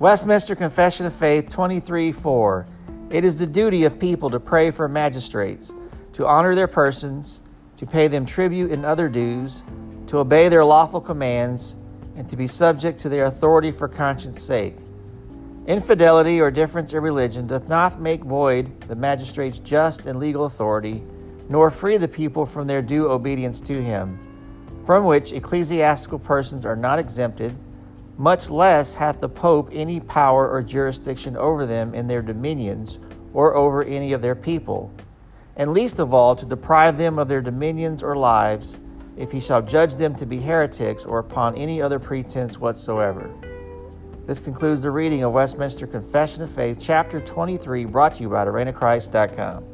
Westminster Confession of Faith 23 4. It is the duty of people to pray for magistrates, to honor their persons, to pay them tribute and other dues, to obey their lawful commands, and to be subject to their authority for conscience sake. Infidelity or difference in religion doth not make void the magistrate's just and legal authority, nor free the people from their due obedience to him, from which ecclesiastical persons are not exempted, much less hath the Pope any power or jurisdiction over them in their dominions or over any of their people, and least of all to deprive them of their dominions or lives, if he shall judge them to be heretics or upon any other pretense whatsoever. This concludes the reading of Westminster Confession of Faith, chapter 23, brought to you by ArenaChrist.com.